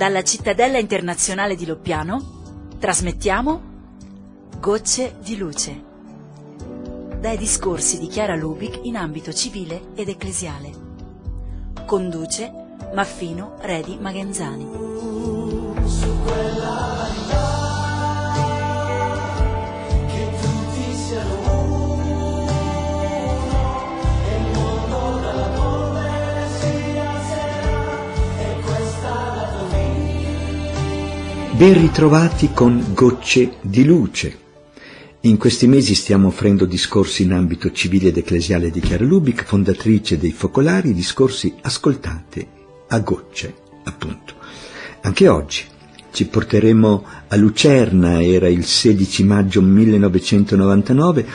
Dalla cittadella internazionale di Loppiano trasmettiamo Gocce di luce. Dai discorsi di Chiara Lubic in ambito civile ed ecclesiale. Conduce Maffino Redi Magenzani. Ben ritrovati con Gocce di Luce. In questi mesi stiamo offrendo discorsi in ambito civile ed ecclesiale di Chiara Lubic, fondatrice dei Focolari, discorsi ascoltate a gocce, appunto. Anche oggi ci porteremo a Lucerna, era il 16 maggio 1999,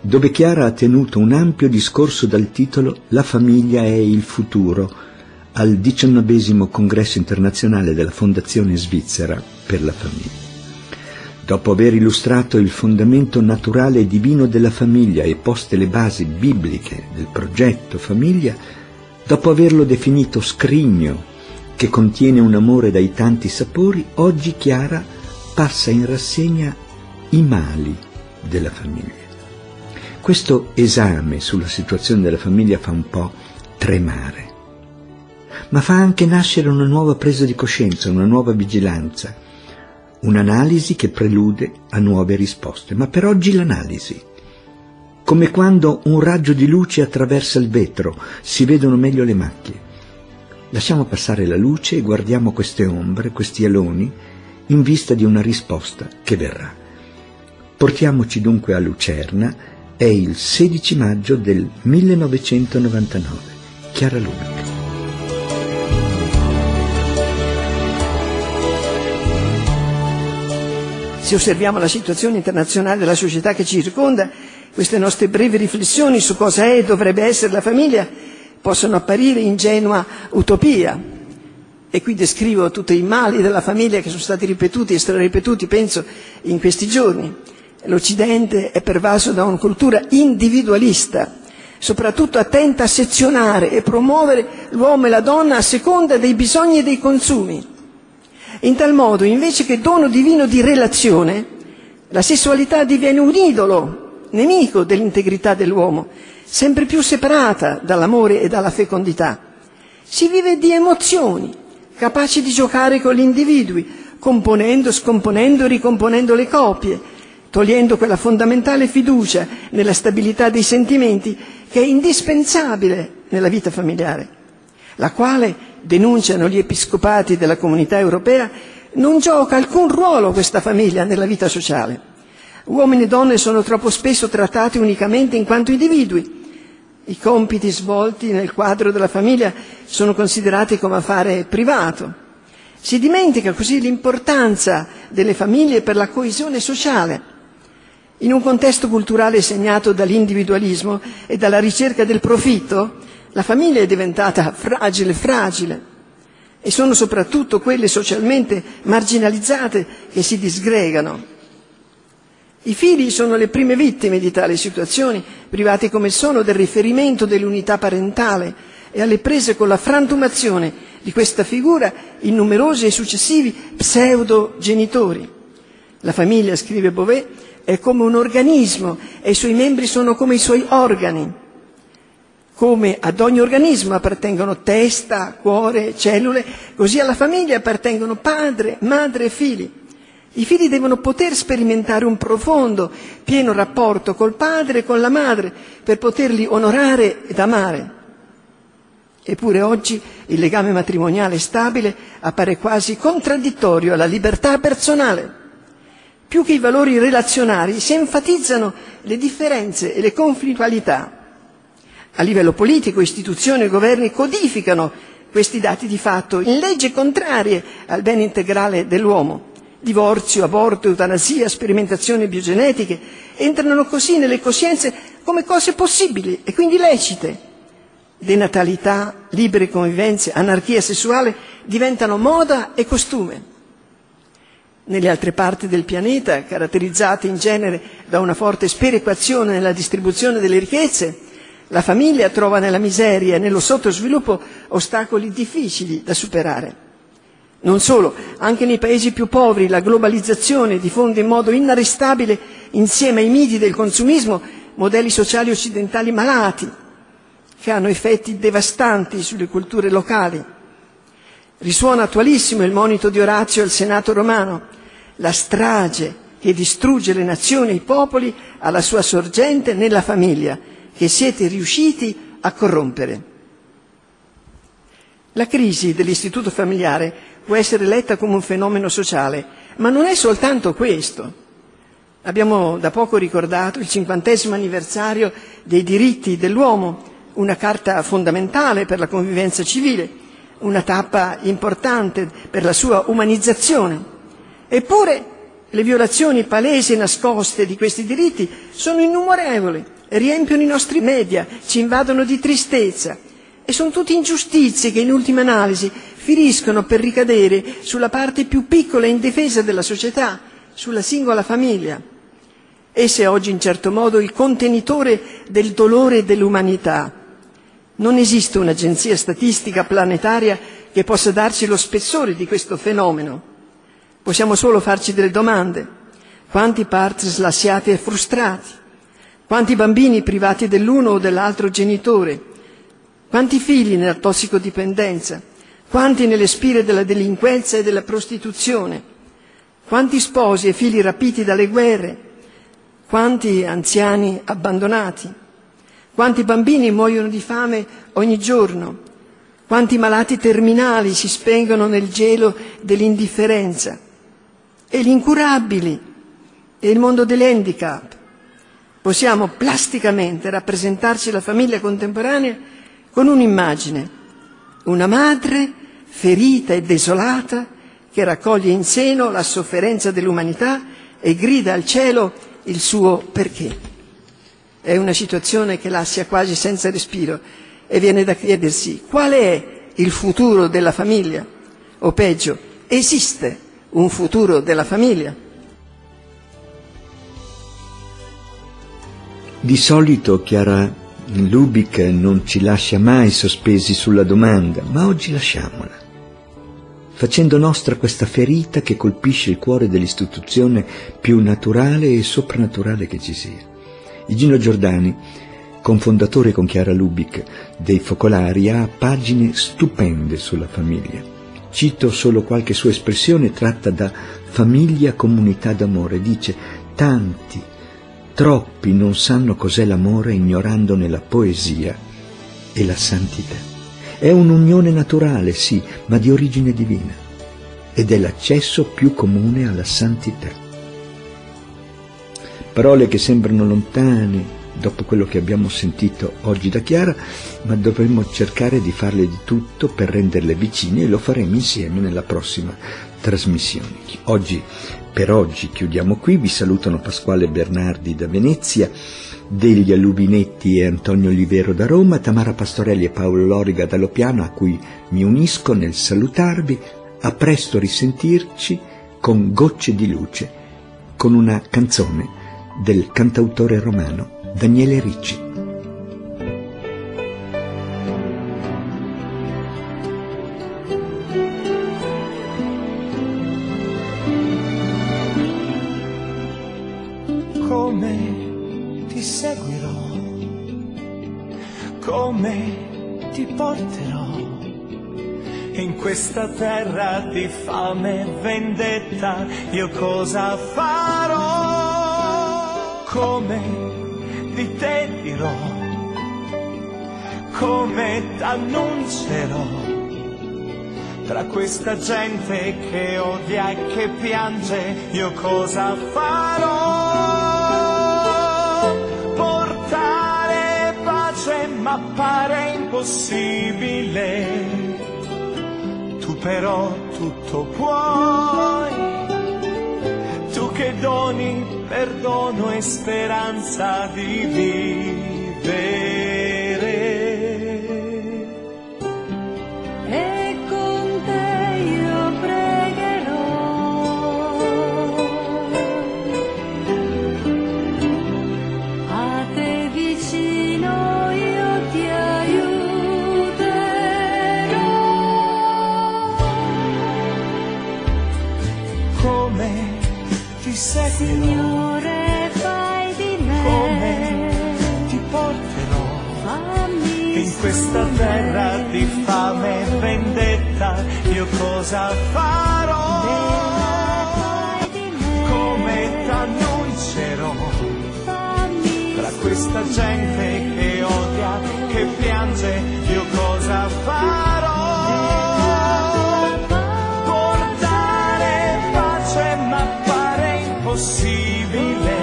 dove Chiara ha tenuto un ampio discorso dal titolo La famiglia è il futuro, al diciannovesimo congresso internazionale della Fondazione Svizzera per la famiglia. Dopo aver illustrato il fondamento naturale e divino della famiglia e poste le basi bibliche del progetto famiglia, dopo averlo definito scrigno che contiene un amore dai tanti sapori, oggi Chiara passa in rassegna i mali della famiglia. Questo esame sulla situazione della famiglia fa un po' tremare ma fa anche nascere una nuova presa di coscienza, una nuova vigilanza, un'analisi che prelude a nuove risposte. Ma per oggi l'analisi. Come quando un raggio di luce attraversa il vetro, si vedono meglio le macchie. Lasciamo passare la luce e guardiamo queste ombre, questi aloni, in vista di una risposta che verrà. Portiamoci dunque a Lucerna, è il 16 maggio del 1999. Chiara Lubica. Se osserviamo la situazione internazionale della società che ci circonda, queste nostre brevi riflessioni su cosa è e dovrebbe essere la famiglia possono apparire ingenua utopia. E qui descrivo tutti i mali della famiglia che sono stati ripetuti e straripetuti, penso, in questi giorni. L'Occidente è pervaso da una cultura individualista, soprattutto attenta a sezionare e promuovere l'uomo e la donna a seconda dei bisogni e dei consumi in tal modo, invece che dono divino di relazione, la sessualità diviene un idolo, nemico dell'integrità dell'uomo, sempre più separata dall'amore e dalla fecondità. Si vive di emozioni, capaci di giocare con gli individui, componendo, scomponendo e ricomponendo le coppie, togliendo quella fondamentale fiducia nella stabilità dei sentimenti che è indispensabile nella vita familiare, la quale denunciano gli episcopati della comunità europea, non gioca alcun ruolo questa famiglia nella vita sociale. Uomini e donne sono troppo spesso trattati unicamente in quanto individui. I compiti svolti nel quadro della famiglia sono considerati come affare privato. Si dimentica così l'importanza delle famiglie per la coesione sociale. In un contesto culturale segnato dall'individualismo e dalla ricerca del profitto, la famiglia è diventata fragile, fragile e sono soprattutto quelle socialmente marginalizzate che si disgregano. I figli sono le prime vittime di tali situazioni, privati come sono del riferimento dell'unità parentale e alle prese con la frantumazione di questa figura in numerosi e successivi pseudo-genitori. La famiglia, scrive Beauvais, è come un organismo e i suoi membri sono come i suoi organi come ad ogni organismo appartengono testa, cuore, cellule, così alla famiglia appartengono padre, madre e figli. I figli devono poter sperimentare un profondo, pieno rapporto col padre e con la madre per poterli onorare ed amare. Eppure oggi il legame matrimoniale stabile appare quasi contraddittorio alla libertà personale. Più che i valori relazionali si enfatizzano le differenze e le conflittualità a livello politico, istituzioni e governi codificano questi dati di fatto in leggi contrarie al bene integrale dell'uomo. Divorzio, aborto, eutanasia, sperimentazioni biogenetiche entrano così nelle coscienze come cose possibili e quindi lecite. Denatalità, libere convivenze, anarchia sessuale diventano moda e costume. Nelle altre parti del pianeta, caratterizzate in genere da una forte sperequazione nella distribuzione delle ricchezze, la famiglia trova nella miseria e nello sottosviluppo ostacoli difficili da superare. Non solo, anche nei paesi più poveri la globalizzazione diffonde in modo inarrestabile, insieme ai miti del consumismo, modelli sociali occidentali malati, che hanno effetti devastanti sulle culture locali. Risuona attualissimo il monito di Orazio al Senato romano, la strage che distrugge le nazioni e i popoli alla sua sorgente nella famiglia, che siete riusciti a corrompere. La crisi dell'istituto familiare può essere letta come un fenomeno sociale, ma non è soltanto questo. Abbiamo da poco ricordato il cinquantesimo anniversario dei diritti dell'uomo, una carta fondamentale per la convivenza civile, una tappa importante per la sua umanizzazione. Eppure le violazioni palesi e nascoste di questi diritti sono innumerevoli, riempiono i nostri media, ci invadono di tristezza e sono tutte ingiustizie che in ultima analisi finiscono per ricadere sulla parte più piccola e indifesa della società, sulla singola famiglia. Essa è oggi in certo modo il contenitore del dolore dell'umanità. Non esiste un'agenzia statistica planetaria che possa darci lo spessore di questo fenomeno. Possiamo solo farci delle domande. Quanti partner lasciati e frustrati? Quanti bambini privati dell'uno o dell'altro genitore? Quanti figli nella tossicodipendenza? Quanti nelle spire della delinquenza e della prostituzione? Quanti sposi e figli rapiti dalle guerre? Quanti anziani abbandonati? Quanti bambini muoiono di fame ogni giorno? Quanti malati terminali si spengono nel gelo dell'indifferenza? E gli incurabili? E il mondo dell'handicap? Possiamo plasticamente rappresentarci la famiglia contemporanea con un'immagine, una madre ferita e desolata che raccoglie in seno la sofferenza dell'umanità e grida al cielo il suo perché. È una situazione che lascia quasi senza respiro e viene da chiedersi qual è il futuro della famiglia? O peggio, esiste un futuro della famiglia? Di solito Chiara Lubick non ci lascia mai sospesi sulla domanda, ma oggi lasciamola, facendo nostra questa ferita che colpisce il cuore dell'istituzione più naturale e soprannaturale che ci sia. Igino Giordani, cofondatore con Chiara Lubick dei Focolari, ha pagine stupende sulla famiglia. Cito solo qualche sua espressione tratta da Famiglia Comunità d'Amore. Dice, tanti Troppi non sanno cos'è l'amore ignorandone la poesia e la santità. È un'unione naturale, sì, ma di origine divina ed è l'accesso più comune alla santità. Parole che sembrano lontane dopo quello che abbiamo sentito oggi da Chiara, ma dovremmo cercare di farle di tutto per renderle vicine e lo faremo insieme nella prossima trasmissione. Oggi per oggi chiudiamo qui, vi salutano Pasquale Bernardi da Venezia, Delia Lubinetti e Antonio Olivero da Roma, Tamara Pastorelli e Paolo Loriga da Lopiano a cui mi unisco nel salutarvi, a presto risentirci con Gocce di luce, con una canzone del cantautore romano Daniele Ricci. Questa terra di fame e vendetta, io cosa farò? Come di te dirò? Come t'annuncerò? Tra questa gente che odia e che piange, io cosa farò? Ma impossibile però tutto puoi. Tu che doni perdono e speranza di vivere. In questa terra di fame e vendetta io cosa farò? Come t'annuncerò? Tra questa gente che odia che piange io cosa farò? Portare pace ma pare impossibile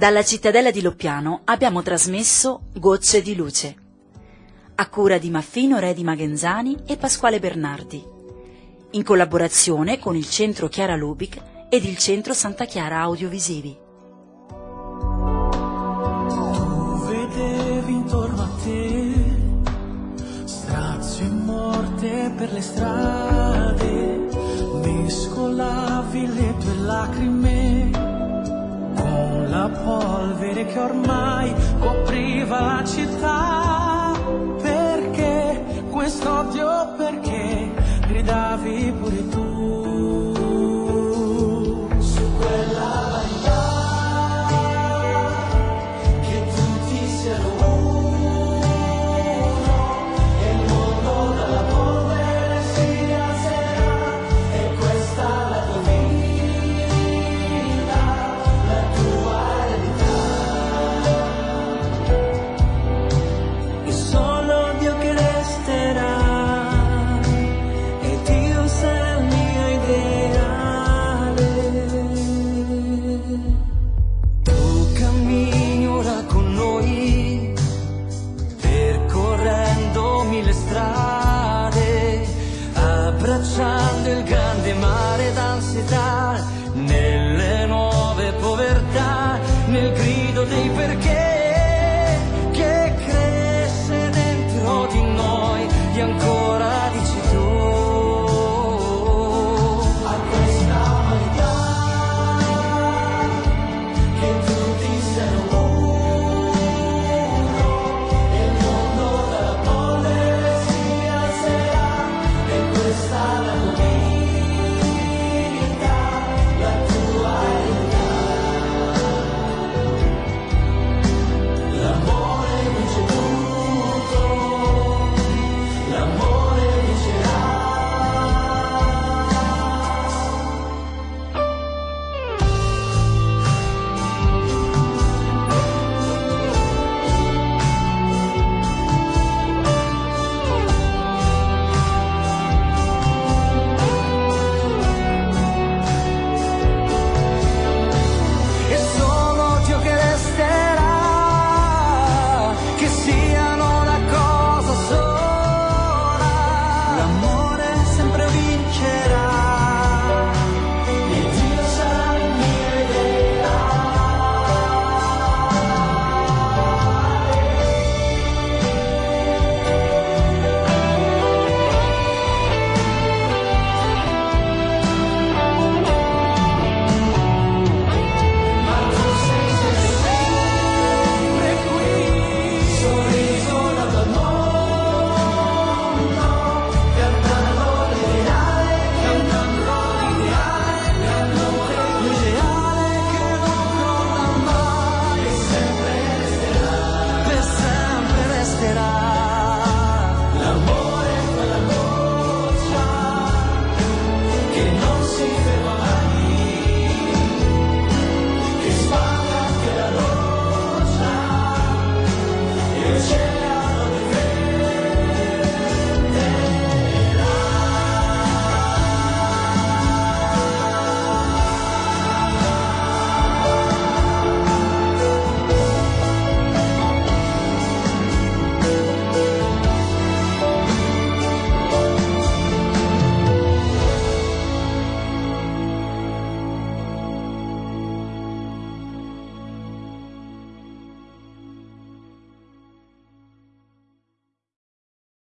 Dalla cittadella di Loppiano abbiamo trasmesso Gocce di luce, a cura di Maffino Re di Magenzani e Pasquale Bernardi, in collaborazione con il Centro Chiara Lubic ed il Centro Santa Chiara Audiovisivi. Tu vedevi intorno a te strazio e morte per le strade, mescolavi le tue lacrime polvere che ormai copriva la città. Perché questo odio? Perché gridavi pure tu?